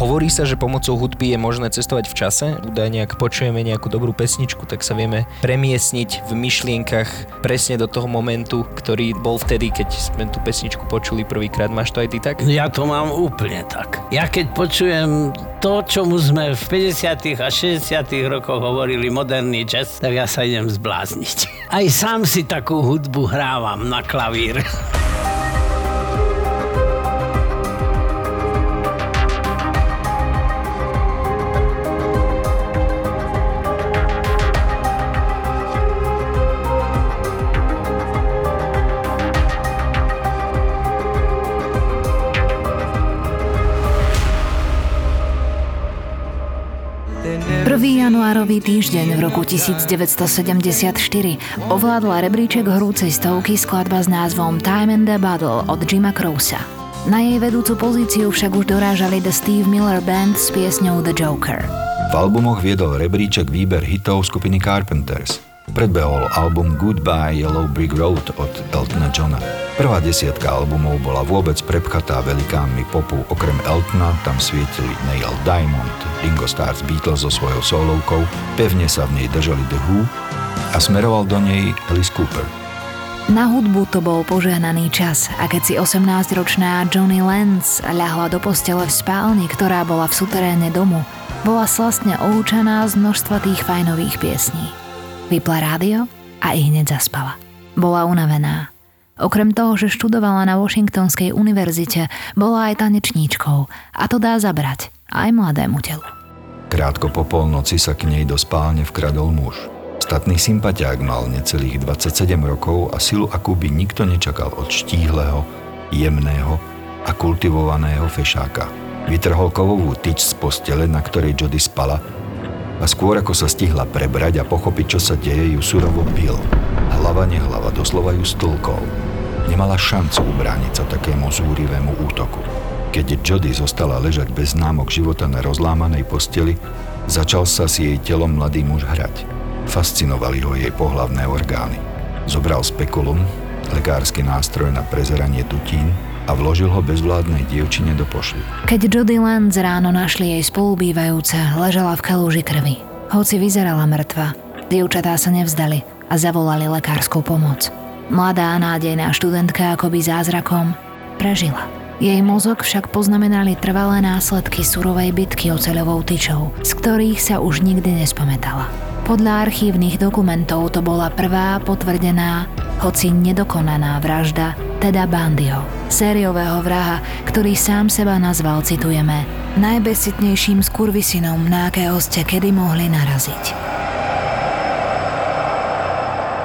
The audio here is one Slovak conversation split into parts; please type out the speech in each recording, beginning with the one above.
Hovorí sa, že pomocou hudby je možné cestovať v čase. Údajne, ak počujeme nejakú dobrú pesničku, tak sa vieme premiesniť v myšlienkach presne do toho momentu, ktorý bol vtedy, keď sme tú pesničku počuli prvýkrát. Máš to aj ty tak? Ja to mám úplne tak. Ja keď počujem to, čomu sme v 50. a 60. rokoch hovorili moderný jazz, tak ja sa idem zblázniť. Aj sám si takú hudbu hrávam na klavír. Januárový týždeň v roku 1974 ovládla rebríček hrúcej stovky skladba s názvom Time and the Battle od Jima Crowsa. Na jej vedúcu pozíciu však už dorážali The Steve Miller Band s piesňou The Joker. V albumoch viedol rebríček výber hitov skupiny Carpenters – Predbehol album Goodbye Yellow Brick Road od Eltona Johna. Prvá desiatka albumov bola vôbec prepchatá velikánmi popu. Okrem Eltona tam svietili Neil Diamond, Ringo Starr Beatles so svojou solovkou, pevne sa v nej držali The Who a smeroval do nej Alice Cooper. Na hudbu to bol požehnaný čas a keď si 18-ročná Johnny Lenz ľahla do postele v spálni, ktorá bola v suteréne domu, bola slastne oučaná z množstva tých fajnových piesní. Vypla rádio a i hneď zaspala. Bola unavená. Okrem toho, že študovala na Washingtonskej univerzite, bola aj tanečníčkou a to dá zabrať aj mladému telu. Krátko po polnoci sa k nej do spálne vkradol muž. Statný sympatiák mal necelých 27 rokov a silu, akú by nikto nečakal od štíhleho, jemného a kultivovaného fešáka. Vytrhol kovovú tyč z postele, na ktorej Jody spala a skôr ako sa stihla prebrať a pochopiť, čo sa deje, ju surovo bil. Hlava nehlava, doslova ju stĺkol. Nemala šancu ubrániť sa takému zúrivému útoku. Keď Jody zostala ležať bez známok života na rozlámanej posteli, začal sa s jej telom mladý muž hrať. Fascinovali ho jej pohlavné orgány. Zobral spekulum, lekársky nástroj na prezeranie tutín a vložil ho bezvládnej dievčine do pošvy. Keď Jody Lenz ráno našli jej spolubývajúce, ležala v kalúži krvi. Hoci vyzerala mŕtva, dievčatá sa nevzdali a zavolali lekárskú pomoc. Mladá nádejná študentka akoby zázrakom prežila. Jej mozog však poznamenali trvalé následky surovej bitky oceľovou tyčou, z ktorých sa už nikdy nespamätala. Podľa archívnych dokumentov to bola prvá potvrdená, hoci nedokonaná vražda teda Bandio, sériového vraha, ktorý sám seba nazval, citujeme, najbesitnejším skurvisinom, na akého ste kedy mohli naraziť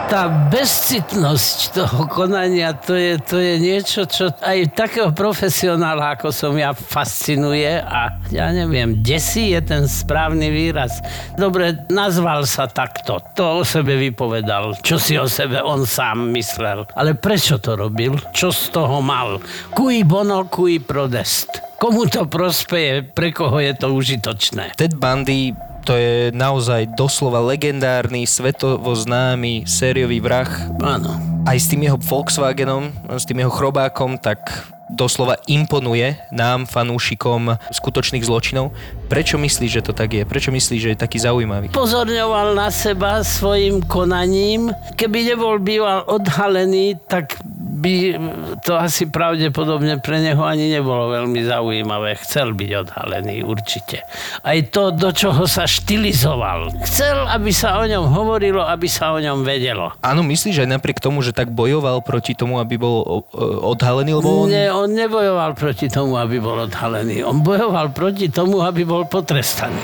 tá bezcitnosť toho konania, to je, to je niečo, čo aj takého profesionála, ako som ja, fascinuje a ja neviem, desí je ten správny výraz. Dobre, nazval sa takto, to o sebe vypovedal, čo si o sebe on sám myslel. Ale prečo to robil? Čo z toho mal? Cui bono, cui prodest. Komu to prospeje, pre koho je to užitočné? Ted Bundy to je naozaj doslova legendárny, svetovo známy sériový vrah. Áno. Aj s tým jeho Volkswagenom, s tým jeho chrobákom, tak doslova imponuje nám, fanúšikom skutočných zločinov. Prečo myslíš, že to tak je? Prečo myslíš, že je taký zaujímavý? Pozorňoval na seba svojim konaním. Keby nebol býval odhalený, tak by to asi pravdepodobne pre neho ani nebolo veľmi zaujímavé. Chcel byť odhalený, určite. Aj to, do čoho sa štilizoval. Chcel, aby sa o ňom hovorilo, aby sa o ňom vedelo. Áno, myslíš aj napriek tomu, že tak bojoval proti tomu, aby bol odhalený? Lebo on... Nie, on nebojoval proti tomu, aby bol odhalený. On bojoval proti tomu, aby bol potrestaný.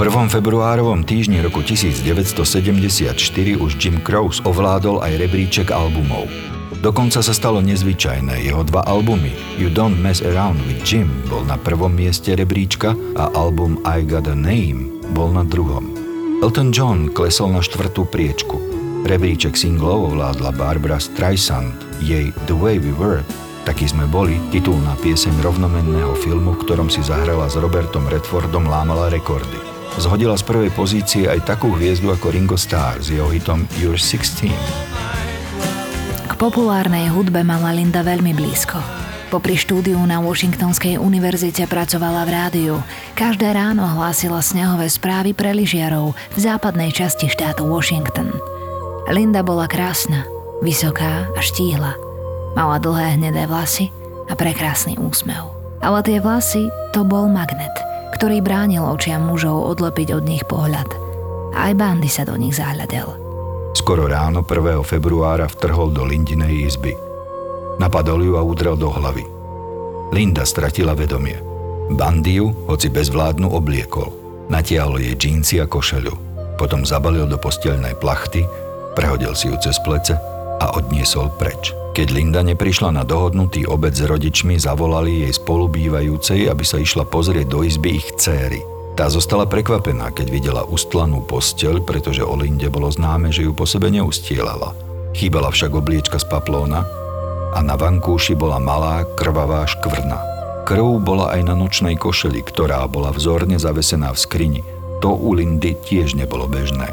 1. februárovom týždni roku 1974 už Jim Crows ovládol aj rebríček albumov. Dokonca sa stalo nezvyčajné, jeho dva albumy You Don't Mess Around with Jim bol na prvom mieste rebríčka a album I Got a Name bol na druhom. Elton John klesol na štvrtú priečku. Rebríček singlov ovládla Barbara Streisand, jej The Way We Were, Takí sme boli, titulná pieseň rovnomenného filmu, v ktorom si zahrala s Robertom Redfordom, lámala rekordy. Zhodila z prvej pozície aj takú hviezdu ako Ringo Starr s jeho hitom You're 16. K populárnej hudbe mala Linda veľmi blízko. Popri štúdiu na Washingtonskej univerzite pracovala v rádiu. Každé ráno hlásila snehové správy pre lyžiarov v západnej časti štátu Washington. Linda bola krásna, vysoká a štíhla. Mala dlhé hnedé vlasy a prekrásny úsmev. Ale tie vlasy to bol magnet, ktorý bránil očiam mužov odlepiť od nich pohľad. Aj Bandy sa do nich zahľadel. Skoro ráno 1. februára vtrhol do Lindinej izby – Napadol ju a udrel do hlavy. Linda stratila vedomie. Bandy ju, hoci bezvládnu, obliekol. Natiahol jej džínsy a košelu. Potom zabalil do posteľnej plachty, prehodil si ju cez plece a odniesol preč. Keď Linda neprišla na dohodnutý obed s rodičmi, zavolali jej spolubývajúcej, aby sa išla pozrieť do izby ich céry. Tá zostala prekvapená, keď videla ustlanú posteľ, pretože o Linde bolo známe, že ju po sebe neustielala. Chýbala však obliečka z paplóna a na vankúši bola malá krvavá škvrna. Krv bola aj na nočnej košeli, ktorá bola vzorne zavesená v skrini. To u Lindy tiež nebolo bežné.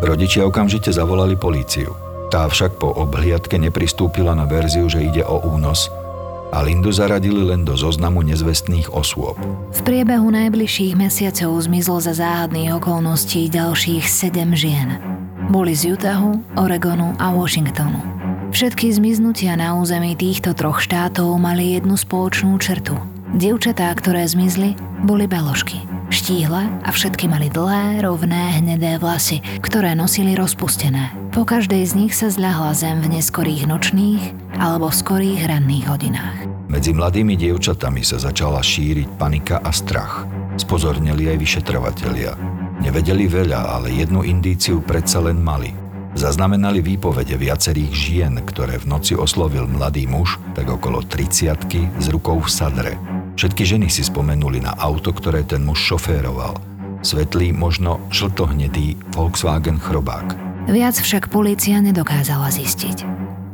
Rodičia okamžite zavolali políciu. Tá však po obhliadke nepristúpila na verziu, že ide o únos a Lindu zaradili len do zoznamu nezvestných osôb. V priebehu najbližších mesiacov zmizlo za záhadných okolností ďalších sedem žien. Boli z Utahu, Oregonu a Washingtonu. Všetky zmiznutia na území týchto troch štátov mali jednu spoločnú črtu. Dievčatá, ktoré zmizli, boli beložky. Štíhle a všetky mali dlhé, rovné, hnedé vlasy, ktoré nosili rozpustené. Po každej z nich sa zľahla zem v neskorých nočných alebo skorých ranných hodinách. Medzi mladými dievčatami sa začala šíriť panika a strach. Spozornili aj vyšetrovatelia. Nevedeli veľa, ale jednu indíciu predsa len mali – Zaznamenali výpovede viacerých žien, ktoré v noci oslovil mladý muž, tak okolo 30 s rukou v sadre. Všetky ženy si spomenuli na auto, ktoré ten muž šoféroval. Svetlý, možno žltohnedý Volkswagen chrobák. Viac však polícia nedokázala zistiť.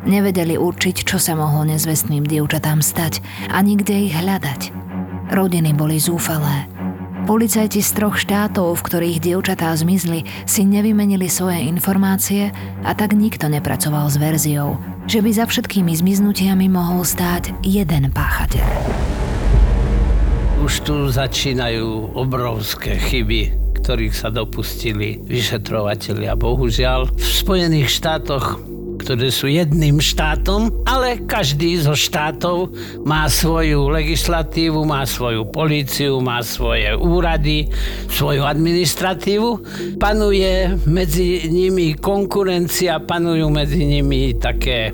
Nevedeli určiť, čo sa mohlo nezvestným dievčatám stať a nikde ich hľadať. Rodiny boli zúfalé, Policajti z troch štátov, v ktorých dievčatá zmizli, si nevymenili svoje informácie a tak nikto nepracoval s verziou, že by za všetkými zmiznutiami mohol stáť jeden páchateľ. Už tu začínajú obrovské chyby, ktorých sa dopustili vyšetrovateľia. Bohužiaľ, v Spojených štátoch ktoré sú jedným štátom, ale každý zo štátov má svoju legislatívu, má svoju políciu, má svoje úrady, svoju administratívu. Panuje medzi nimi konkurencia, panujú medzi nimi také e,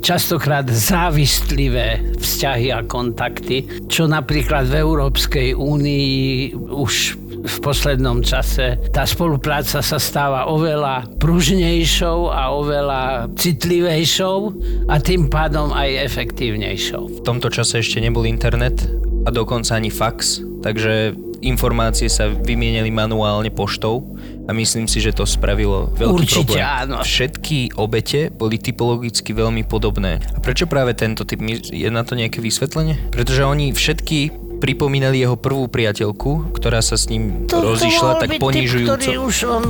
častokrát závistlivé vzťahy a kontakty, čo napríklad v Európskej únii už v poslednom čase tá spolupráca sa stáva oveľa pružnejšou a oveľa citlivejšou a tým pádom aj efektívnejšou. V tomto čase ešte nebol internet a dokonca ani fax, takže informácie sa vymienili manuálne poštou a myslím si, že to spravilo veľký Určite, problém. áno. Všetky obete boli typologicky veľmi podobné. A prečo práve tento typ? Je na to nejaké vysvetlenie? Pretože oni všetky pripomínali jeho prvú priateľku, ktorá sa s ním to, rozišla to tak ponižujúco. Typ, ktorý už on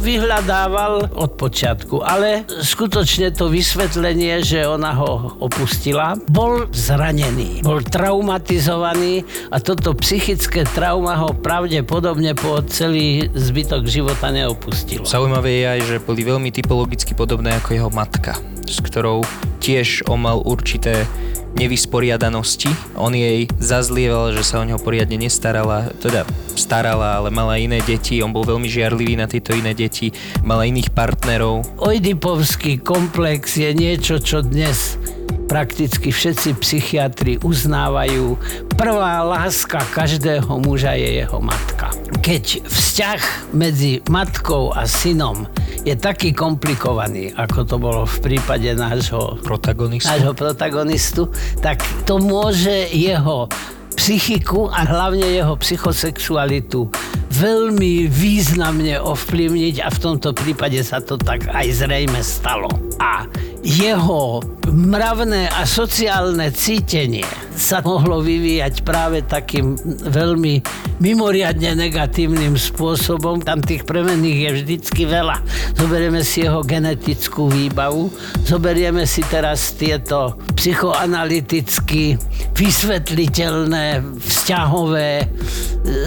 vyhľadával od počiatku, ale skutočne to vysvetlenie, že ona ho opustila, bol zranený, bol traumatizovaný a toto psychické trauma ho pravdepodobne po celý zbytok života neopustilo. Zaujímavé je aj, že boli veľmi typologicky podobné ako jeho matka, s ktorou tiež on mal určité nevysporiadanosti. On jej zazlieval, že sa o neho poriadne nestarala, teda starala, ale mala iné deti. On bol veľmi žiarlivý na tieto iné deti, mala iných partnerov. Oidipovský komplex je niečo, čo dnes prakticky všetci psychiatri uznávajú. Prvá láska každého muža je jeho matka. Keď vzťah medzi matkou a synom je taký komplikovaný, ako to bolo v prípade nášho protagonistu, nášho protagonistu tak to môže jeho psychiku a hlavne jeho psychosexualitu veľmi významne ovplyvniť a v tomto prípade sa to tak aj zrejme stalo. A jeho mravné a sociálne cítenie sa mohlo vyvíjať práve takým veľmi mimoriadne negatívnym spôsobom. Tam tých premenných je vždycky veľa. Zoberieme si jeho genetickú výbavu, zoberieme si teraz tieto psychoanalyticky vysvetliteľné vzťahové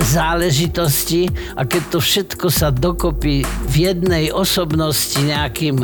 záležitosti a keď to všetko sa dokopy v jednej osobnosti nejakým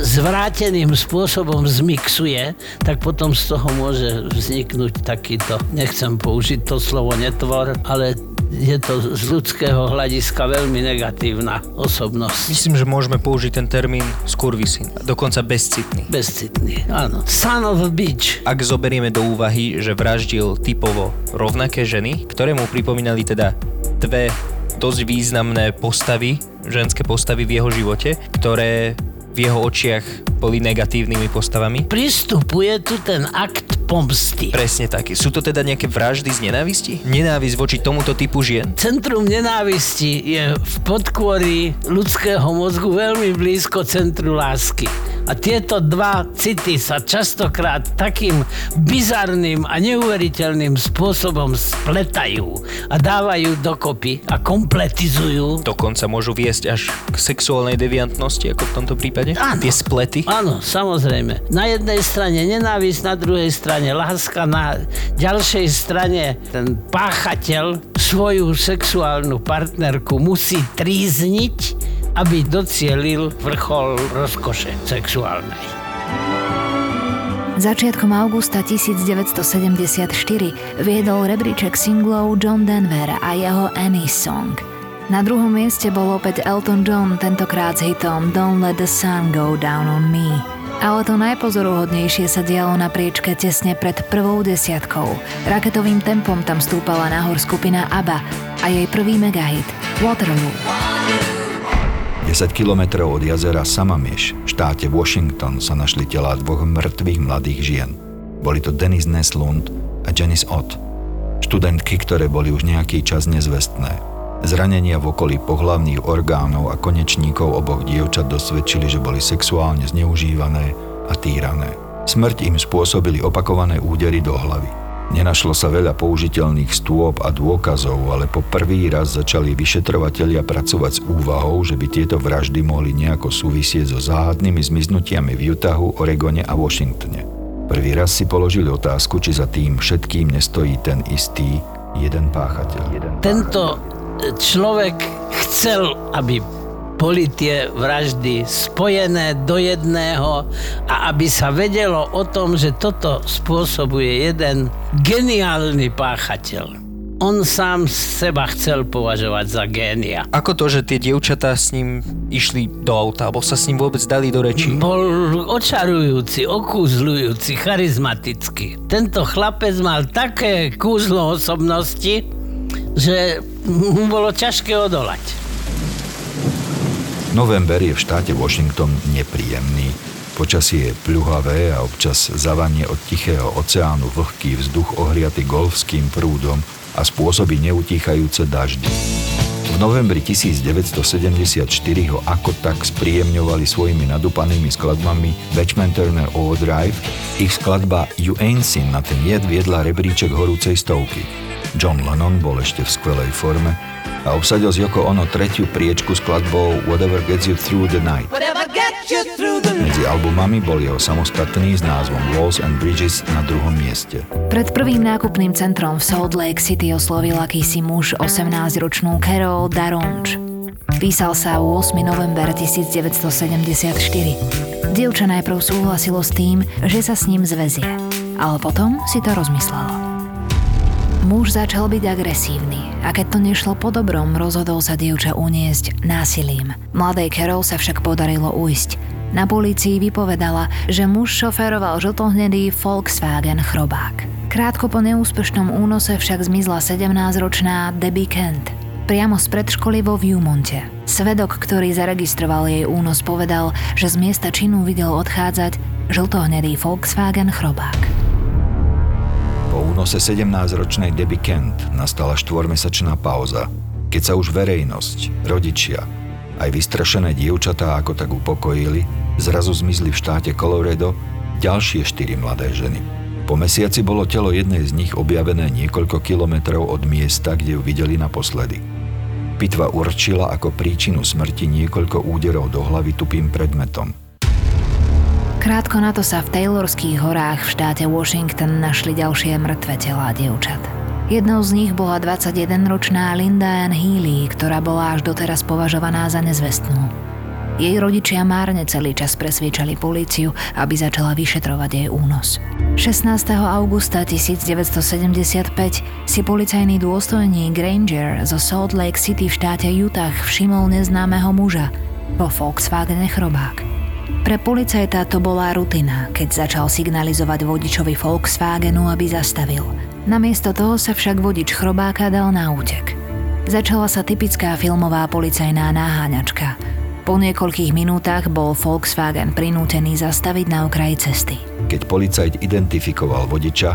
zvráteným spôsobom zmixuje, tak potom z toho môže vzniknúť takýto, nechcem použiť to slovo netvor, ale je to z ľudského hľadiska veľmi negatívna osobnosť. Myslím, že môžeme použiť ten termín skurvisin, dokonca bezcitný. Bezcitný, áno. Son of a bitch. Ak zoberieme do úvahy, že vraždil typovo rovnaké ženy, ktoré mu pripomínali teda dve dosť významné postavy, ženské postavy v jeho živote, ktoré v jeho očiach boli negatívnymi postavami. Pristupuje tu ten akt pomsty. Presne tak. Sú to teda nejaké vraždy z nenávisti? Nenávisť voči tomuto typu žien? Centrum nenávisti je v podkôri ľudského mozgu veľmi blízko centru lásky. A tieto dva city sa častokrát takým bizarným a neuveriteľným spôsobom spletajú a dávajú dokopy a kompletizujú. Dokonca môžu viesť až k sexuálnej deviantnosti, ako v tomto prípade? Áno. Tie splety? Áno, samozrejme. Na jednej strane nenávisť, na druhej strane láska, na ďalšej strane ten páchateľ svoju sexuálnu partnerku musí trízniť aby docielil vrchol rozkoše sexuálnej. Začiatkom augusta 1974 viedol rebríček singlov John Denver a jeho Annie Song. Na druhom mieste bol opäť Elton John, tentokrát s hitom Don't Let the Sun Go Down on Me. Ale to najpozoruhodnejšie sa dialo na priečke tesne pred prvou desiatkou. Raketovým tempom tam stúpala nahor skupina ABBA a jej prvý megahit Waterloo. 10 kilometrov od jazera Samamieš v štáte Washington sa našli telá dvoch mŕtvych mladých žien. Boli to Dennis Neslund a Janice Ott, študentky, ktoré boli už nejaký čas nezvestné. Zranenia v okolí pohlavných orgánov a konečníkov oboch dievčat dosvedčili, že boli sexuálne zneužívané a týrané. Smrť im spôsobili opakované údery do hlavy. Nenašlo sa veľa použiteľných stôp a dôkazov, ale po prvý raz začali vyšetrovatelia pracovať s úvahou, že by tieto vraždy mohli nejako súvisieť so záhadnými zmiznutiami v Utahu, Oregone a Washingtone. Prvý raz si položili otázku, či za tým všetkým nestojí ten istý jeden páchateľ. Tento človek chcel, aby boli tie vraždy spojené do jedného a aby sa vedelo o tom, že toto spôsobuje jeden geniálny páchateľ. On sám seba chcel považovať za génia. Ako to, že tie dievčatá s ním išli do auta, alebo sa s ním vôbec dali do reči? Bol očarujúci, okúzľujúci, charizmatický. Tento chlapec mal také kúzlo osobnosti, že mu bolo ťažké odolať. November je v štáte Washington nepríjemný. Počasie je pľuhavé a občas zavanie od Tichého oceánu vlhký vzduch ohriaty golfským prúdom a spôsobí neutíchajúce daždy. V novembri 1974 ho ako tak spríjemňovali svojimi nadupanými skladbami Batchman Turner Overdrive. Ich skladba You Ain't Seen na ten jed viedla rebríček horúcej stovky. John Lennon bol ešte v skvelej forme a obsadil z Yoko Ono tretiu priečku s skladbou Whatever Gets You Through the Night. Medzi albumami bol jeho samostatný s názvom Walls and Bridges na druhom mieste. Pred prvým nákupným centrom v Salt Lake City oslovil akýsi muž 18-ročnú Carol Daronč. Písal sa 8. november 1974. Dievča najprv súhlasilo s tým, že sa s ním zväzie, ale potom si to rozmyslelo. Muž začal byť agresívny a keď to nešlo po dobrom, rozhodol sa dievča uniesť násilím. Mladej Carol sa však podarilo ujsť. Na polícii vypovedala, že muž šoféroval žltohnedý Volkswagen chrobák. Krátko po neúspešnom únose však zmizla 17-ročná Debbie Kent priamo z predškoly vo Viewmonte. Svedok, ktorý zaregistroval jej únos, povedal, že z miesta činu videl odchádzať žltohnedý Volkswagen chrobák. Po únose 17-ročnej Debbie Kent nastala štvormesačná pauza. Keď sa už verejnosť, rodičia, aj vystrašené dievčatá ako tak upokojili, zrazu zmizli v štáte Colorado ďalšie štyri mladé ženy. Po mesiaci bolo telo jednej z nich objavené niekoľko kilometrov od miesta, kde ju videli naposledy. Pitva určila ako príčinu smrti niekoľko úderov do hlavy tupým predmetom. Krátko na to sa v Taylorských horách v štáte Washington našli ďalšie mŕtve telá dievčat. Jednou z nich bola 21-ročná Linda Ann Healy, ktorá bola až doteraz považovaná za nezvestnú. Jej rodičia márne celý čas presviečali políciu, aby začala vyšetrovať jej únos. 16. augusta 1975 si policajný dôstojník Granger zo Salt Lake City v štáte Utah všimol neznámeho muža vo Volkswagen chrobák. Pre policajta to bola rutina, keď začal signalizovať vodičovi Volkswagenu, aby zastavil. Namiesto toho sa však vodič chrobáka dal na útek. Začala sa typická filmová policajná náháňačka. Po niekoľkých minútach bol Volkswagen prinútený zastaviť na okraji cesty. Keď policajt identifikoval vodiča,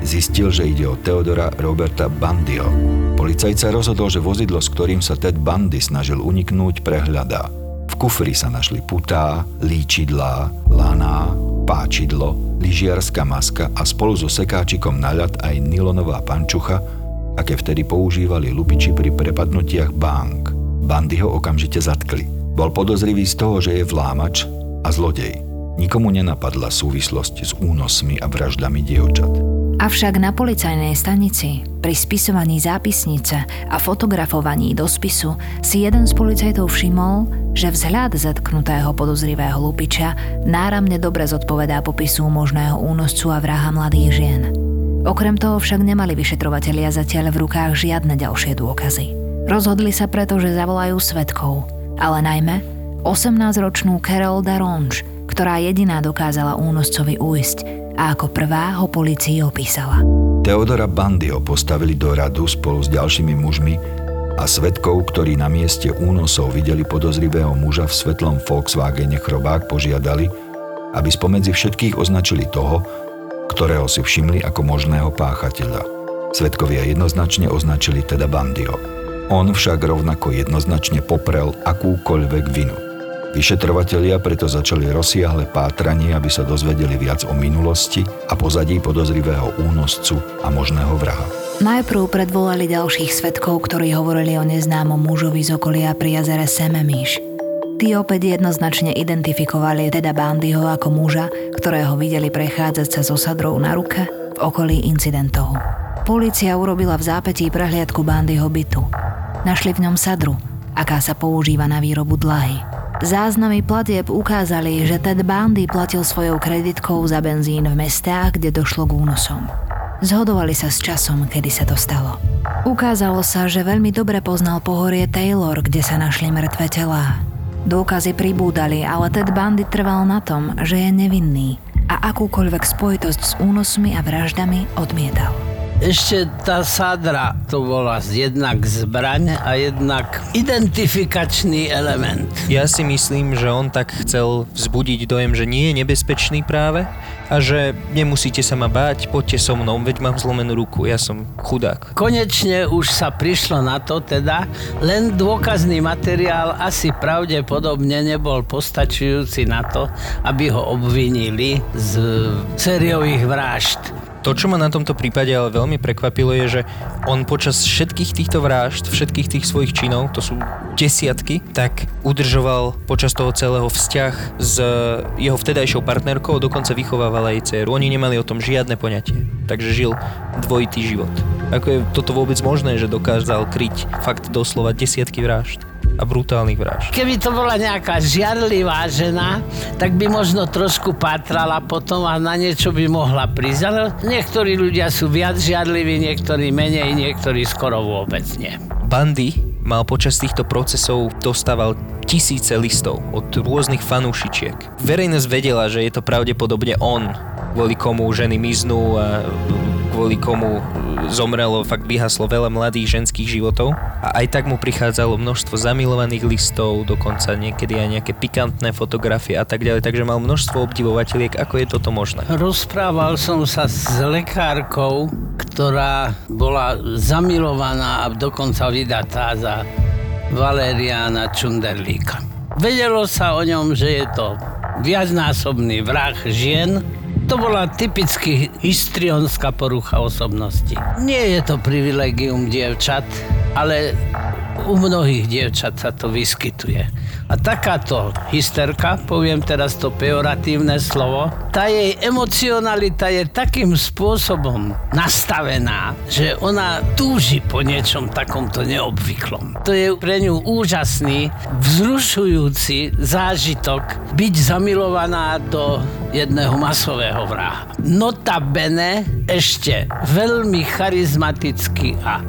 zistil, že ide o Teodora Roberta Bandio. Policajt sa rozhodol, že vozidlo, s ktorým sa Ted Bundy snažil uniknúť, prehľadá. V kufri sa našli putá, líčidlá, laná, páčidlo, lyžiarská maska a spolu so sekáčikom na ľad aj nylonová pančucha, aké vtedy používali lupiči pri prepadnutiach bank. Bandy ho okamžite zatkli. Bol podozrivý z toho, že je vlámač a zlodej. Nikomu nenapadla súvislosť s únosmi a vraždami dievčat. Avšak na policajnej stanici, pri spisovaní zápisnice a fotografovaní do spisu si jeden z policajtov všimol, že vzhľad zatknutého podozrivého lupiča náramne dobre zodpovedá popisu možného únoscu a vraha mladých žien. Okrem toho však nemali vyšetrovatelia zatiaľ v rukách žiadne ďalšie dôkazy. Rozhodli sa preto, že zavolajú svetkov, ale najmä 18-ročnú Carol Daronge, ktorá jediná dokázala únoscovi ujsť a ako prvá ho policii opísala. Teodora Bandio postavili do radu spolu s ďalšími mužmi a svetkov, ktorí na mieste únosov videli podozrivého muža v svetlom Volkswagene chrobák požiadali, aby spomedzi všetkých označili toho, ktorého si všimli ako možného páchateľa. Svetkovia jednoznačne označili teda Bandio. On však rovnako jednoznačne poprel akúkoľvek vinu. Vyšetrovatelia preto začali rozsiahle pátranie, aby sa dozvedeli viac o minulosti a pozadí podozrivého únoscu a možného vraha. Najprv predvolali ďalších svetkov, ktorí hovorili o neznámom mužovi z okolia pri jazere Sememíš. Tí opäť jednoznačne identifikovali teda Bandyho ako muža, ktorého videli prechádzať sa so sadrou na ruke v okolí incidentov. Polícia urobila v zápetí prehliadku Bandyho bytu. Našli v ňom sadru, aká sa používa na výrobu dlahy. Záznamy platieb ukázali, že Ted Bundy platil svojou kreditkou za benzín v mestách, kde došlo k únosom. Zhodovali sa s časom, kedy sa to stalo. Ukázalo sa, že veľmi dobre poznal pohorie Taylor, kde sa našli mŕtve telá. Dôkazy pribúdali, ale Ted Bundy trval na tom, že je nevinný a akúkoľvek spojitosť s únosmi a vraždami odmietal ešte tá sadra to bola jednak zbraň a jednak identifikačný element. Ja si myslím, že on tak chcel vzbudiť dojem, že nie je nebezpečný práve a že nemusíte sa ma báť, poďte so mnou, veď mám zlomenú ruku, ja som chudák. Konečne už sa prišlo na to teda, len dôkazný materiál asi pravdepodobne nebol postačujúci na to, aby ho obvinili z sériových vražd. To, čo ma na tomto prípade ale veľmi prekvapilo, je, že on počas všetkých týchto vražd, všetkých tých svojich činov, to sú desiatky, tak udržoval počas toho celého vzťah s jeho vtedajšou partnerkou, dokonca vychovával jej dceru. Oni nemali o tom žiadne poňatie, takže žil dvojitý život. Ako je toto vôbec možné, že dokázal kryť fakt doslova desiatky vražd? A brutálnych vražd. Keby to bola nejaká žiarlivá žena, tak by možno trošku pátrala potom a na niečo by mohla prísť. Ale niektorí ľudia sú viac žiarliví, niektorí menej, niektorí skoro vôbec nie. Bandy mal počas týchto procesov dostával tisíce listov od rôznych fanúšičiek. Verejnosť vedela, že je to pravdepodobne on, kvôli komu ženy miznú a kvôli komu zomrelo, fakt vyhaslo veľa mladých ženských životov a aj tak mu prichádzalo množstvo zamilovaných listov, dokonca niekedy aj nejaké pikantné fotografie a tak ďalej, takže mal množstvo obdivovateľiek, ako je toto možné. Rozprával som sa s lekárkou, ktorá bola zamilovaná a dokonca vydatá za Valeriana Čunderlíka. Vedelo sa o ňom, že je to viacnásobný vrah žien, to bola typicky histrionská porucha osobnosti. Nie je to privilegium dievčat, ale u mnohých dievčat sa to vyskytuje. A takáto hysterka, poviem teraz to pejoratívne slovo, tá jej emocionalita je takým spôsobom nastavená, že ona túži po niečom takomto neobvyklom. To je pre ňu úžasný, vzrušujúci zážitok byť zamilovaná do jedného masového vraha. Notabene ešte veľmi charizmaticky a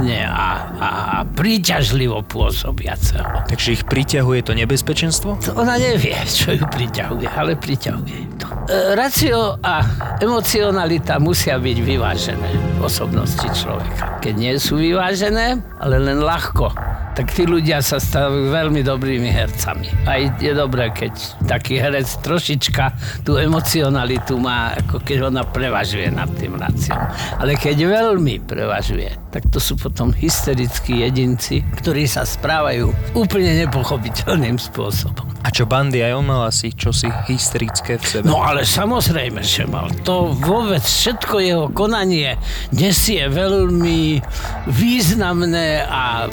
elegantne a, a, a príťažlivo pôsobiaceho. Takže ich priťahuje to nebezpečenstvo? To ona nevie, čo ju priťahuje, ale priťahuje to. E, racio a emocionalita musia byť vyvážené v osobnosti človeka. Keď nie sú vyvážené, ale len ľahko tak tí ľudia sa stávajú veľmi dobrými hercami. Aj je dobré, keď taký herec trošička tú emocionalitu má, ako keď ona prevažuje nad tým raciom. Ale keď veľmi prevažuje, tak to sú potom hysterickí jedinci, ktorí sa správajú úplne nepochopiteľným spôsobom. A čo Bandy, aj on mal asi čosi hysterické v sebe? No ale samozrejme, že mal. To vôbec všetko jeho konanie nesie veľmi významné a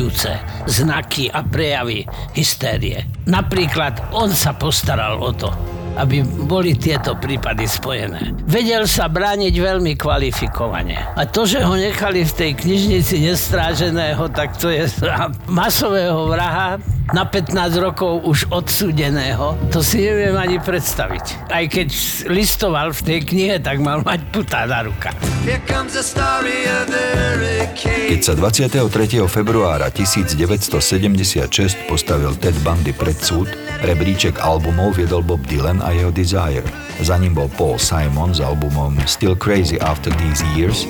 potvrdzujúce znaky a prejavy hystérie. Napríklad on sa postaral o to, aby boli tieto prípady spojené. Vedel sa brániť veľmi kvalifikovane. A to, že ho nechali v tej knižnici nestráženého, tak to je masového vraha na 15 rokov už odsúdeného, to si neviem ani predstaviť. Aj keď listoval v tej knihe, tak mal mať putá na ruka. Keď sa 23. februára 1976 postavil Ted Bundy pred súd, rebríček albumov viedol Bob Dylan a jeho Desire. Za ním bol Paul Simon s albumom Still Crazy After These Years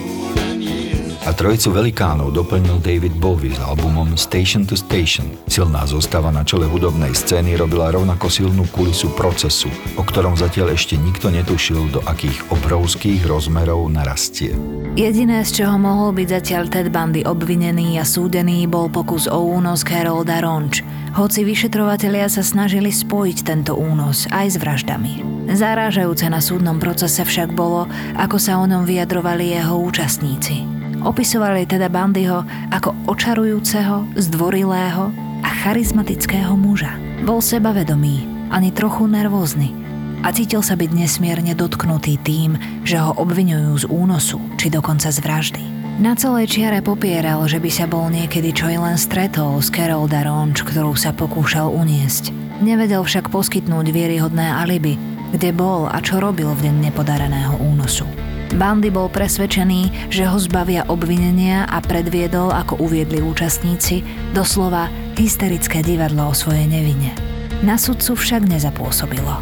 a trojicu velikánov doplnil David Bowie s albumom Station to Station. Silná zostava na čele hudobnej scény robila rovnako silnú kulisu procesu, o ktorom zatiaľ ešte nikto netušil, do akých obrovských rozmerov narastie. Jediné, z čoho mohol byť zatiaľ Ted Bundy obvinený a súdený, bol pokus o únos Carolda Ronch, hoci vyšetrovatelia sa snažili spojiť tento únos aj s vraždami. Zarážajúce na súdnom procese však bolo, ako sa o ňom vyjadrovali jeho účastníci. Opisovali teda Bandyho ako očarujúceho, zdvorilého a charizmatického muža. Bol sebavedomý, ani trochu nervózny a cítil sa byť nesmierne dotknutý tým, že ho obvinujú z únosu či dokonca z vraždy. Na celej čiare popieral, že by sa bol niekedy čo i len stretol s Carol Daronč, ktorú sa pokúšal uniesť. Nevedel však poskytnúť vieryhodné alibi, kde bol a čo robil v deň nepodareného únosu. Bandy bol presvedčený, že ho zbavia obvinenia a predviedol, ako uviedli účastníci, doslova hysterické divadlo o svojej nevine. Na sudcu však nezapôsobilo.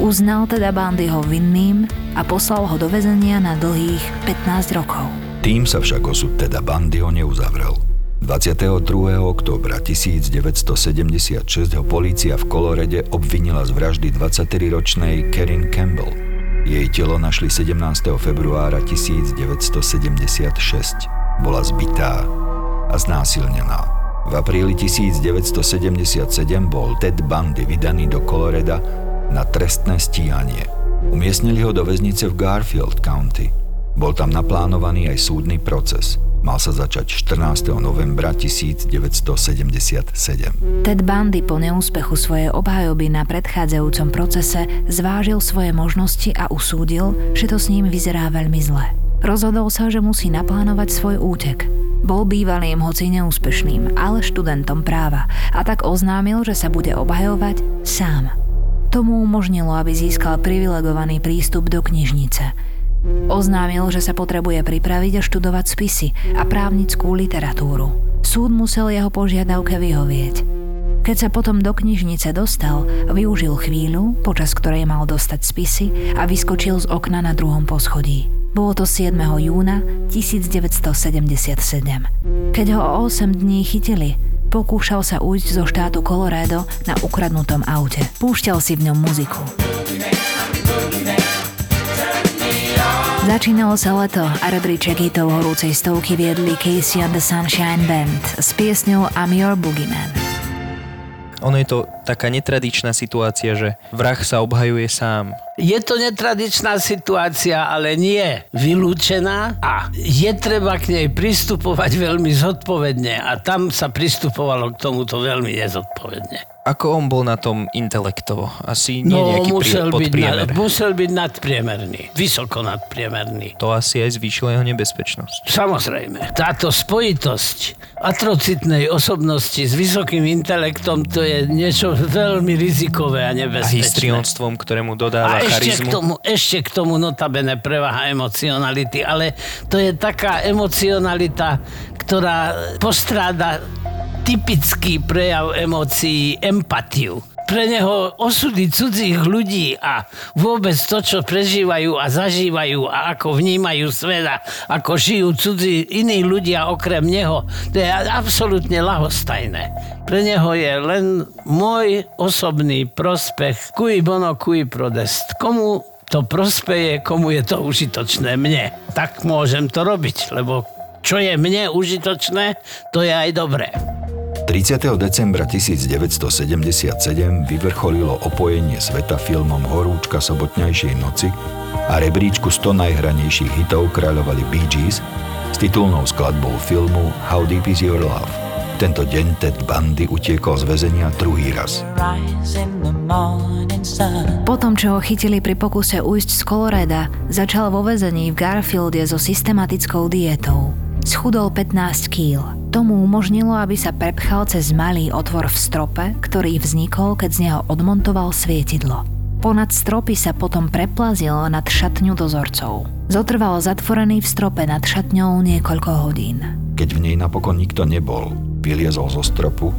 Uznal teda Bandyho vinným a poslal ho do väzenia na dlhých 15 rokov. Tým sa však osud teda Bandyho neuzavrel. 22. oktobra 1976 ho polícia v Kolorede obvinila z vraždy 23-ročnej Kerin Campbell – jej telo našli 17. februára 1976. Bola zbytá a znásilnená. V apríli 1977 bol Ted Bundy vydaný do Coloreda na trestné stíhanie. Umiestnili ho do väznice v Garfield County. Bol tam naplánovaný aj súdny proces – mal sa začať 14. novembra 1977. Ted Bundy po neúspechu svojej obhajoby na predchádzajúcom procese zvážil svoje možnosti a usúdil, že to s ním vyzerá veľmi zle. Rozhodol sa, že musí naplánovať svoj útek. Bol bývalým, hoci neúspešným, ale študentom práva a tak oznámil, že sa bude obhajovať sám. Tomu umožnilo, aby získal privilegovaný prístup do knižnice – Oznámil, že sa potrebuje pripraviť a študovať spisy a právnickú literatúru. Súd musel jeho požiadavke vyhovieť. Keď sa potom do knižnice dostal, využil chvíľu, počas ktorej mal dostať spisy a vyskočil z okna na druhom poschodí. Bolo to 7. júna 1977. Keď ho o 8 dní chytili, pokúšal sa ujsť zo štátu Colorado na ukradnutom aute. Púšťal si v ňom muziku. Začínalo sa leto a rebríček hitov horúcej stovky viedli Casey and the Sunshine Band s piesňou I'm Your Boogeyman. Ono je to taká netradičná situácia, že vrah sa obhajuje sám. Je to netradičná situácia, ale nie vylúčená a je treba k nej pristupovať veľmi zodpovedne a tam sa pristupovalo k tomuto veľmi nezodpovedne. Ako on bol na tom intelektovo? Asi nie no, nejaký musel, byť na, musel byť nadpriemerný, vysoko nadpriemerný. To asi aj zvýšilo jeho nebezpečnosť. Samozrejme. Táto spojitosť atrocitnej osobnosti s vysokým intelektom to je niečo veľmi rizikové a nebezpečné. A histrionstvom, ktorému dodáva a ešte charizmu. K tomu, ešte k tomu notabene prevaha emocionality, ale to je taká emocionalita, ktorá postráda typický prejav emócií empatiu. Pre neho osudy cudzích ľudí a vôbec to, čo prežívajú a zažívajú a ako vnímajú svet a ako žijú cudzí iní ľudia okrem neho, to je absolútne lahostajné. Pre neho je len môj osobný prospech, cui bono, cui prodest. Komu to prospeje, komu je to užitočné mne. Tak môžem to robiť, lebo čo je mne užitočné, to je aj dobré. 30. decembra 1977 vyvrcholilo opojenie sveta filmom Horúčka sobotňajšej noci a rebríčku 100 najhranejších hitov kráľovali Bee Gees s titulnou skladbou filmu How Deep Is Your Love. Tento deň Ted Bundy utiekol z väzenia druhý raz. Potom, čo ho chytili pri pokuse ujsť z Coloreda, začal vo väzení v Garfielde so systematickou dietou. Schudol 15 kg. Tomu umožnilo, aby sa prepchal cez malý otvor v strope, ktorý vznikol, keď z neho odmontoval svietidlo. Ponad stropy sa potom preplazil nad šatňu dozorcov. Zotrval zatvorený v strope nad šatňou niekoľko hodín. Keď v nej napokon nikto nebol, vyliezol zo stropu,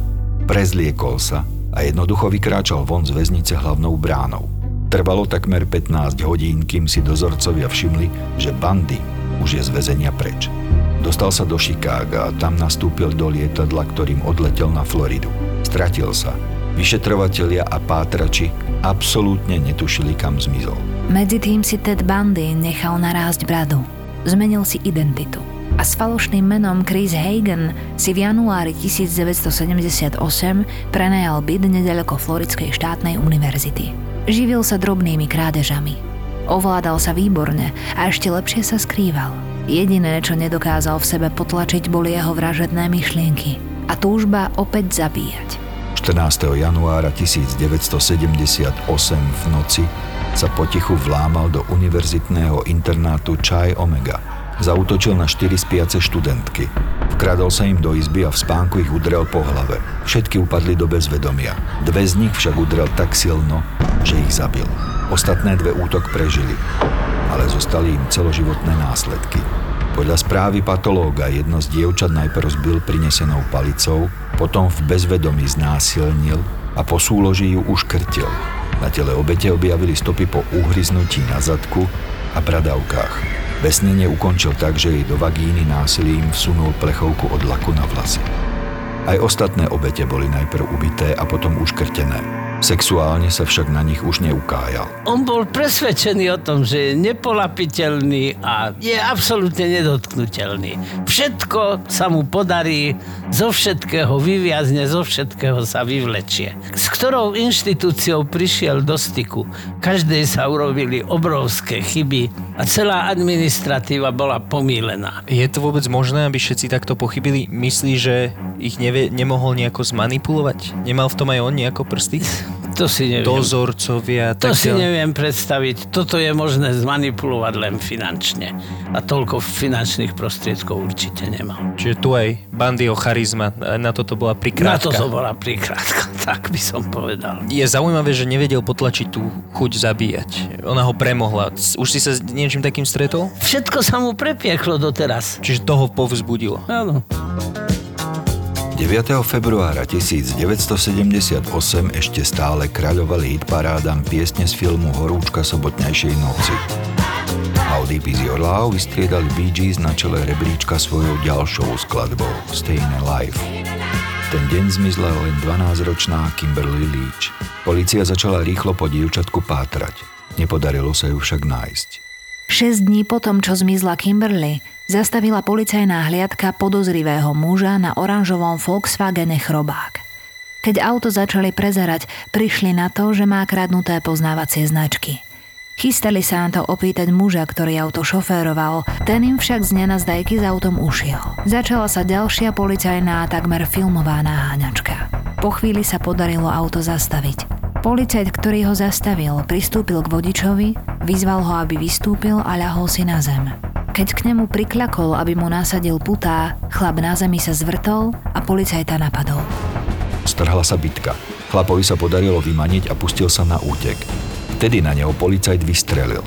prezliekol sa a jednoducho vykráčal von z väznice hlavnou bránou. Trvalo takmer 15 hodín, kým si dozorcovia všimli, že bandy už je z väzenia preč. Dostal sa do Chicaga a tam nastúpil do lietadla, ktorým odletel na Floridu. Stratil sa. Vyšetrovatelia a pátrači absolútne netušili, kam zmizol. Medzi tým si Ted Bundy nechal narásť bradu. Zmenil si identitu. A s falošným menom Chris Hagen si v januári 1978 prenajal byt nedaleko Floridskej štátnej univerzity. Živil sa drobnými krádežami. Ovládal sa výborne a ešte lepšie sa skrýval – Jediné, čo nedokázal v sebe potlačiť, boli jeho vražedné myšlienky a túžba opäť zabíjať. 14. januára 1978 v noci sa potichu vlámal do univerzitného internátu Chai Omega. Zautočil na štyri spiace študentky. Vkradol sa im do izby a v spánku ich udrel po hlave. Všetky upadli do bezvedomia. Dve z nich však udrel tak silno, že ich zabil. Ostatné dve útok prežili ale zostali im celoživotné následky. Podľa správy patológa jedno z dievčat najprv zbil prinesenou palicou, potom v bezvedomí znásilnil a po súloží ju uškrtil. Na tele obete objavili stopy po uhryznutí na zadku a bradavkách. Besnenie ukončil tak, že jej do vagíny násilím vsunul plechovku od laku na vlasy. Aj ostatné obete boli najprv ubité a potom uškrtené. Sexuálne sa však na nich už neukájal. On bol presvedčený o tom, že je nepolapiteľný a je absolútne nedotknutelný. Všetko sa mu podarí, zo všetkého vyviazne, zo všetkého sa vyvlečie. S ktorou inštitúciou prišiel do styku, každej sa urobili obrovské chyby a celá administratíva bola pomílená. Je to vôbec možné, aby všetci takto pochybili? Myslí, že ich nevie, nemohol nejako zmanipulovať? Nemal v tom aj on nejako prsty? To si neviem. Dozorcovia. To si neviem predstaviť. Toto je možné zmanipulovať len finančne. A toľko finančných prostriedkov určite nemal. Čiže tu aj bandy o charizma. Na toto bola prikrátka. Na toto bola prikrátka, tak by som povedal. Je zaujímavé, že nevedel potlačiť tú chuť zabíjať. Ona ho premohla. Už si sa s niečím takým stretol? Všetko sa mu prepieklo doteraz. Čiže toho povzbudilo. Áno. 9. februára 1978 ešte stále kráľovali hitparádam piesne z filmu Horúčka sobotnejšej noci. Is Your Love vystriedali Bee Gees na čele rebríčka svojou ďalšou skladbou Stayin' Alive. Ten deň zmizla len 12-ročná Kimberly Leach. Polícia začala rýchlo po dievčatku pátrať. Nepodarilo sa ju však nájsť. 6 dní potom, čo zmizla Kimberly, zastavila policajná hliadka podozrivého muža na oranžovom Volkswagene Chrobák. Keď auto začali prezerať, prišli na to, že má kradnuté poznávacie značky. Chystali sa na to opýtať muža, ktorý auto šoféroval, ten im však z nenazdajky s autom ušiel. Začala sa ďalšia policajná a takmer filmová naháňačka. Po chvíli sa podarilo auto zastaviť. Policajt, ktorý ho zastavil, pristúpil k vodičovi, vyzval ho, aby vystúpil a ľahol si na zem. Keď k nemu prikľakol, aby mu nasadil putá, chlap na zemi sa zvrtol a policajta napadol. Strhla sa bitka. Chlapovi sa podarilo vymaniť a pustil sa na útek. Vtedy na neho policajt vystrelil.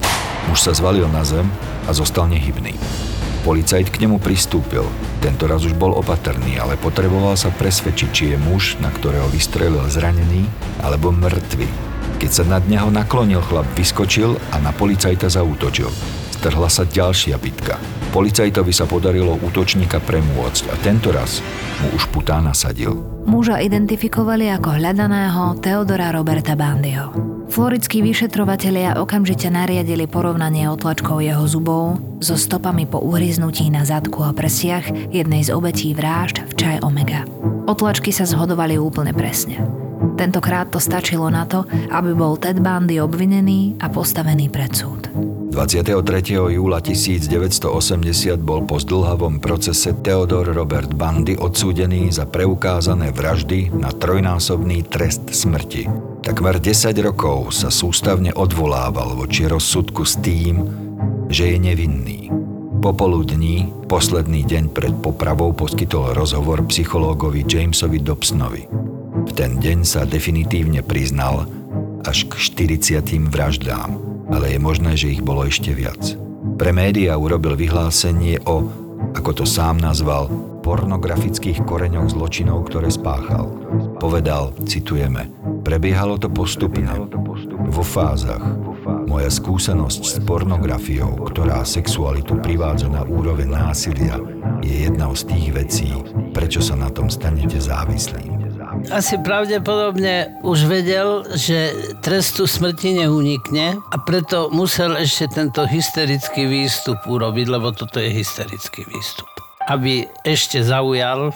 Muž sa zvalil na zem a zostal nehybný. Policajt k nemu pristúpil. Tento raz už bol opatrný, ale potreboval sa presvedčiť, či je muž, na ktorého vystrelil zranený, alebo mŕtvy. Keď sa nad neho naklonil, chlap vyskočil a na policajta zaútočil. Strhla sa ďalšia bitka. Policajtovi sa podarilo útočníka premôcť a tento raz mu už putá nasadil. Muža identifikovali ako hľadaného Teodora Roberta Bandyho. Floridskí vyšetrovatelia okamžite nariadili porovnanie otlačkov jeho zubov so stopami po uhryznutí na zadku a prsiach jednej z obetí vražd v Čaj Omega. Otlačky sa zhodovali úplne presne. Tentokrát to stačilo na to, aby bol Ted Bundy obvinený a postavený pred súd. 23. júla 1980 bol po zdlhavom procese Theodor Robert Bundy odsúdený za preukázané vraždy na trojnásobný trest smrti. Takmer 10 rokov sa sústavne odvolával voči rozsudku s tým, že je nevinný. Popoludní, posledný deň pred popravou, poskytol rozhovor psychológovi Jamesovi Dobsonovi. V ten deň sa definitívne priznal až k 40 vraždám ale je možné, že ich bolo ešte viac. Pre médiá urobil vyhlásenie o, ako to sám nazval, pornografických koreňoch zločinov, ktoré spáchal. Povedal, citujeme, prebiehalo to postupne, vo fázach. Moja skúsenosť s pornografiou, ktorá sexualitu privádza na úroveň násilia, je jednou z tých vecí, prečo sa na tom stanete závislým asi pravdepodobne už vedel, že trestu smrti neunikne a preto musel ešte tento hysterický výstup urobiť, lebo toto je hysterický výstup. Aby ešte zaujal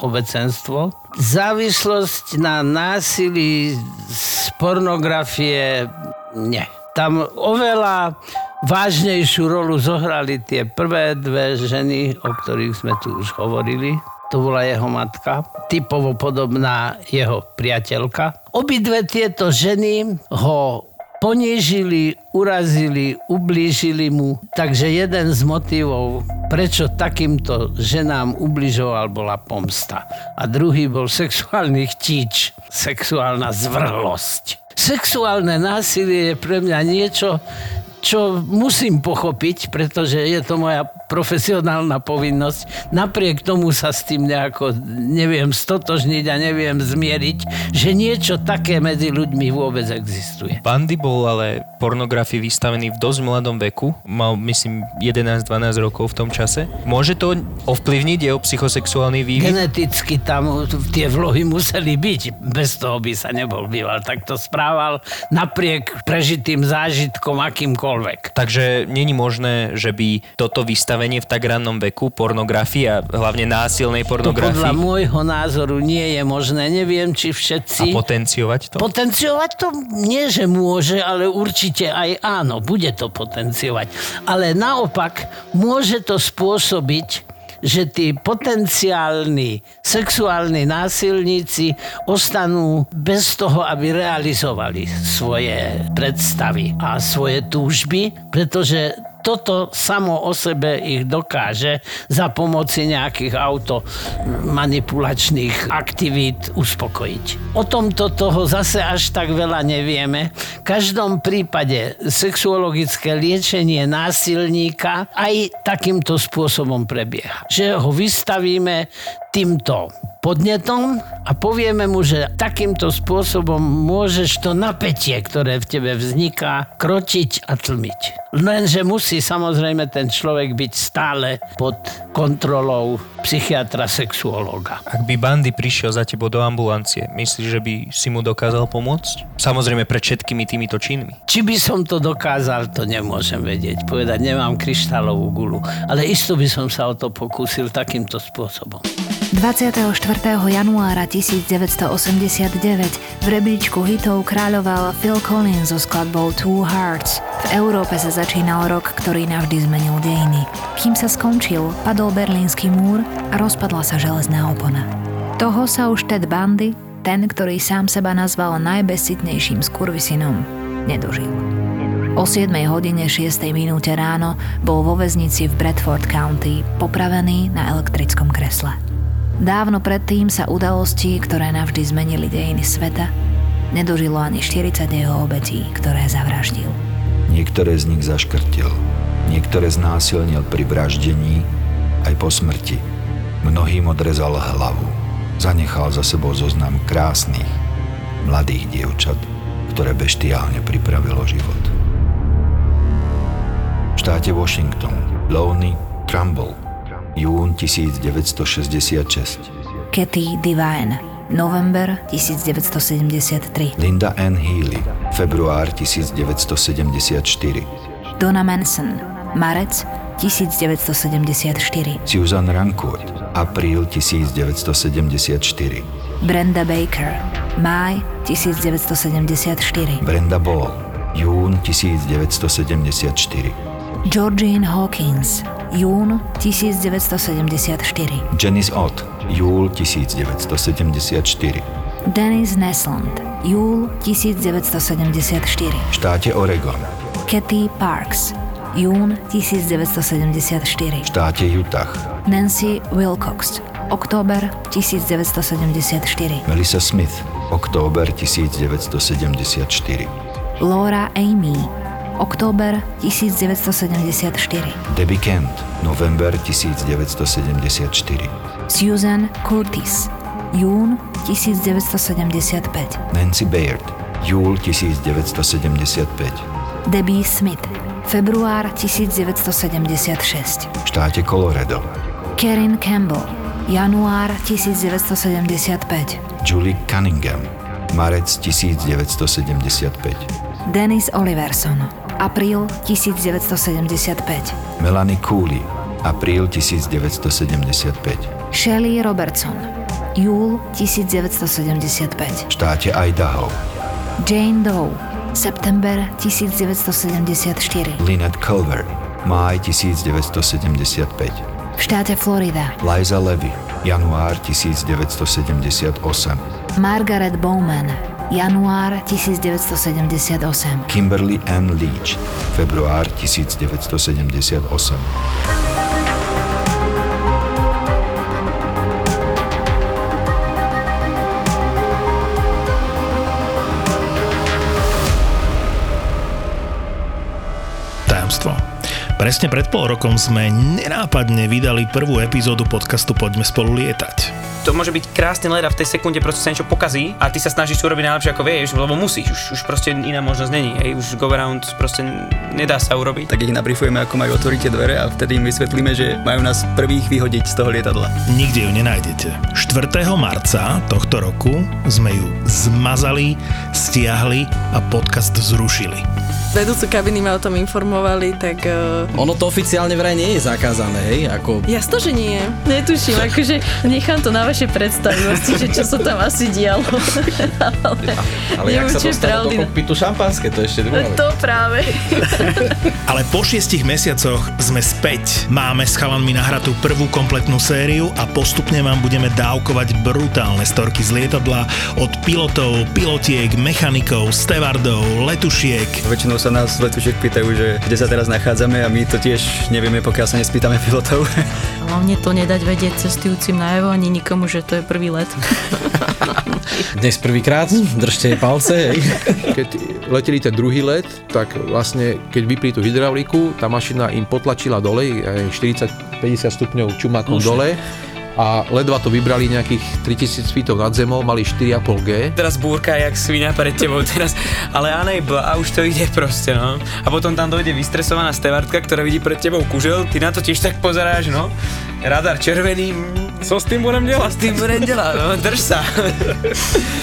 obecenstvo. Závislosť na násilí z pornografie nie. Tam oveľa vážnejšiu rolu zohrali tie prvé dve ženy, o ktorých sme tu už hovorili to bola jeho matka, typovo podobná jeho priateľka. Obidve tieto ženy ho ponížili, urazili, ublížili mu. Takže jeden z motivov, prečo takýmto ženám ubližoval, bola pomsta. A druhý bol sexuálny chtíč, sexuálna zvrhlosť. Sexuálne násilie je pre mňa niečo, čo musím pochopiť, pretože je to moja profesionálna povinnosť. Napriek tomu sa s tým nejako neviem stotožniť a neviem zmieriť, že niečo také medzi ľuďmi vôbec existuje. Bandy bol ale pornografii vystavený v dosť mladom veku. Mal, myslím, 11-12 rokov v tom čase. Môže to ovplyvniť jeho psychosexuálny vývin? Geneticky tam tie vlohy museli byť. Bez toho by sa nebol býval. Tak to správal napriek prežitým zážitkom akýmkoľvek. Takže není možné, že by toto vystavenie vystavenie v tak rannom veku pornografii a hlavne násilnej pornografii? To podľa môjho názoru nie je možné. Neviem, či všetci... A potenciovať to? Potenciovať to nie, že môže, ale určite aj áno, bude to potenciovať. Ale naopak môže to spôsobiť, že tí potenciálni sexuálni násilníci ostanú bez toho, aby realizovali svoje predstavy a svoje túžby, pretože toto samo o sebe ich dokáže za pomoci nejakých automanipulačných aktivít uspokojiť. O tomto toho zase až tak veľa nevieme. V každom prípade sexuologické liečenie násilníka aj takýmto spôsobom prebieha. Že ho vystavíme týmto podnetom a povieme mu, že takýmto spôsobom môžeš to napätie, ktoré v tebe vzniká, kročiť a tlmiť. Lenže musí samozrejme ten človek byť stále pod kontrolou psychiatra, sexuológa. Ak by Bandy prišiel za tebou do ambulancie, myslíš, že by si mu dokázal pomôcť? Samozrejme pred všetkými týmito činmi. Či by som to dokázal, to nemôžem vedieť. Povedať, nemám kryštálovú gulu. Ale isto by som sa o to pokúsil takýmto spôsobom. 24. januára 1989 v rebríčku hitov kráľoval Phil Collins so skladbou Two Hearts. V Európe sa začínal rok, ktorý navždy zmenil dejiny. Kým sa skončil, padol berlínsky múr a rozpadla sa železná opona. Toho sa už Ted Bundy, ten, ktorý sám seba nazval najbezcitnejším skurvisinom, nedožil. O 7 hodine 6 minúte ráno bol vo väznici v Bradford County popravený na elektrickom kresle. Dávno predtým sa udalosti, ktoré navždy zmenili dejiny sveta, nedožilo ani 40 jeho obetí, ktoré zavraždil. Niektoré z nich zaškrtil, niektoré znásilnil pri vraždení aj po smrti. Mnohým odrezal hlavu. Zanechal za sebou zoznam krásnych, mladých dievčat, ktoré beštiálne pripravilo život. V štáte Washington Loney Trumbull jún 1966. Kathy Divine, november 1973. Linda Ann Healy, február 1974. Donna Manson, marec 1974. Susan Rancourt, apríl 1974. Brenda Baker, máj 1974. Brenda Ball, jún 1974. Georgine Hawkins, jún 1974. Janice Ott, júl 1974. Dennis Nesland, júl 1974. V štáte Oregon. Kathy Parks, jún 1974. V štáte Utah. Nancy Wilcox, október 1974. Melissa Smith, október 1974. Laura Amy, október 1974. Debbie Kent, november 1974. Susan Curtis, jún 1975. Nancy Baird, júl 1975. Debbie Smith, február 1976. V štáte Colorado. Karen Campbell, január 1975. Julie Cunningham, marec 1975. Dennis Oliverson, apríl 1975. Melanie Cooley, apríl 1975. Shelley Robertson, júl 1975. V štáte Idaho. Jane Doe, september 1974. Lynette Culver, máj 1975. V štáte Florida. Liza Levy, január 1978. Margaret Bowman, január 1978. Kimberly Ann Leach, február 1978. Tajomstvo. Presne pred pol rokom sme nenápadne vydali prvú epizódu podcastu Poďme spolu lietať. To môže byť krásny let a v tej sekunde proste sa niečo pokazí a ty sa snažíš urobiť najlepšie ako vieš, lebo musíš, už, už proste iná možnosť není, hej, už go around proste nedá sa urobiť. tak ich nabrifujeme, ako majú otvoriť tie dvere a vtedy im vysvetlíme, že majú nás prvých vyhodiť z toho lietadla. Nikde ju nenájdete. 4. marca tohto roku sme ju zmazali, stiahli a podcast zrušili. Vedúcu kabiny ma o tom informovali, tak... Uh, Ono to oficiálne vraj nie je zakázané, hej, ako... jasno, že nie. Netuším, akože nechám to na vaše predstavivosti, že čo sa tam asi dialo. ale Ale jak sa dostalo do kokpitu šampanské, to ešte druhá. To práve. Ale po šiestich mesiacoch sme späť. Máme s chalanmi nahratú prvú kompletnú sériu a postupne vám budeme dávkovať brutálne storky z lietadla od pilotov, pilotiek, mechanikov, stevardov, letušiek. Väčšinou sa nás letušiek pýtajú, že kde sa teraz nachádzame a my to tiež nevieme, pokiaľ sa nespýtame pilotov. Hlavne to nedať vedieť cestujúcim najavo ani nikomu, že to je prvý let. Dnes prvýkrát, držte palce, hej. Keď leteli ten druhý let, tak vlastne, keď vypli tú hydrauliku, tá mašina im potlačila dole, aj 40-50 stupňov čumakom dole a ledva to vybrali nejakých 3000 feetov nad zemou, mali 4,5G. Teraz búrka jak svinia pred tebou teraz, ale unable a už to ide proste, no. A potom tam dojde vystresovaná stevartka, ktorá vidí pred tebou kužel, ty na to tiež tak pozeráš, no. Radar červený, mm, co s tým budem delať? S tým budem delať, no, drž sa.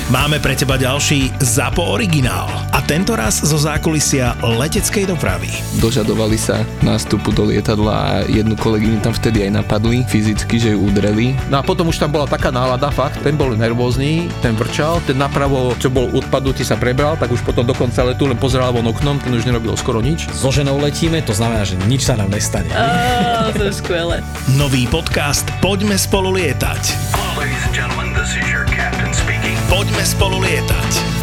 Máme pre teba ďalší ZAPO originál. Tento raz zo zákulisia leteckej dopravy. Dožadovali sa nástupu do lietadla a jednu kolegyňu tam vtedy aj napadli fyzicky, že ju udreli. No a potom už tam bola taká nálada, fakt, ten bol nervózny, ten vrčal, ten napravo, čo bol odpadnutý, sa prebral, tak už potom dokonca letu len pozeral von oknom, ten už nerobil skoro nič. So ženou letíme, to znamená, že nič sa nám nestane. Á, to je skvelé. Nový podcast Poďme spolu lietať. Poďme spolu lietať.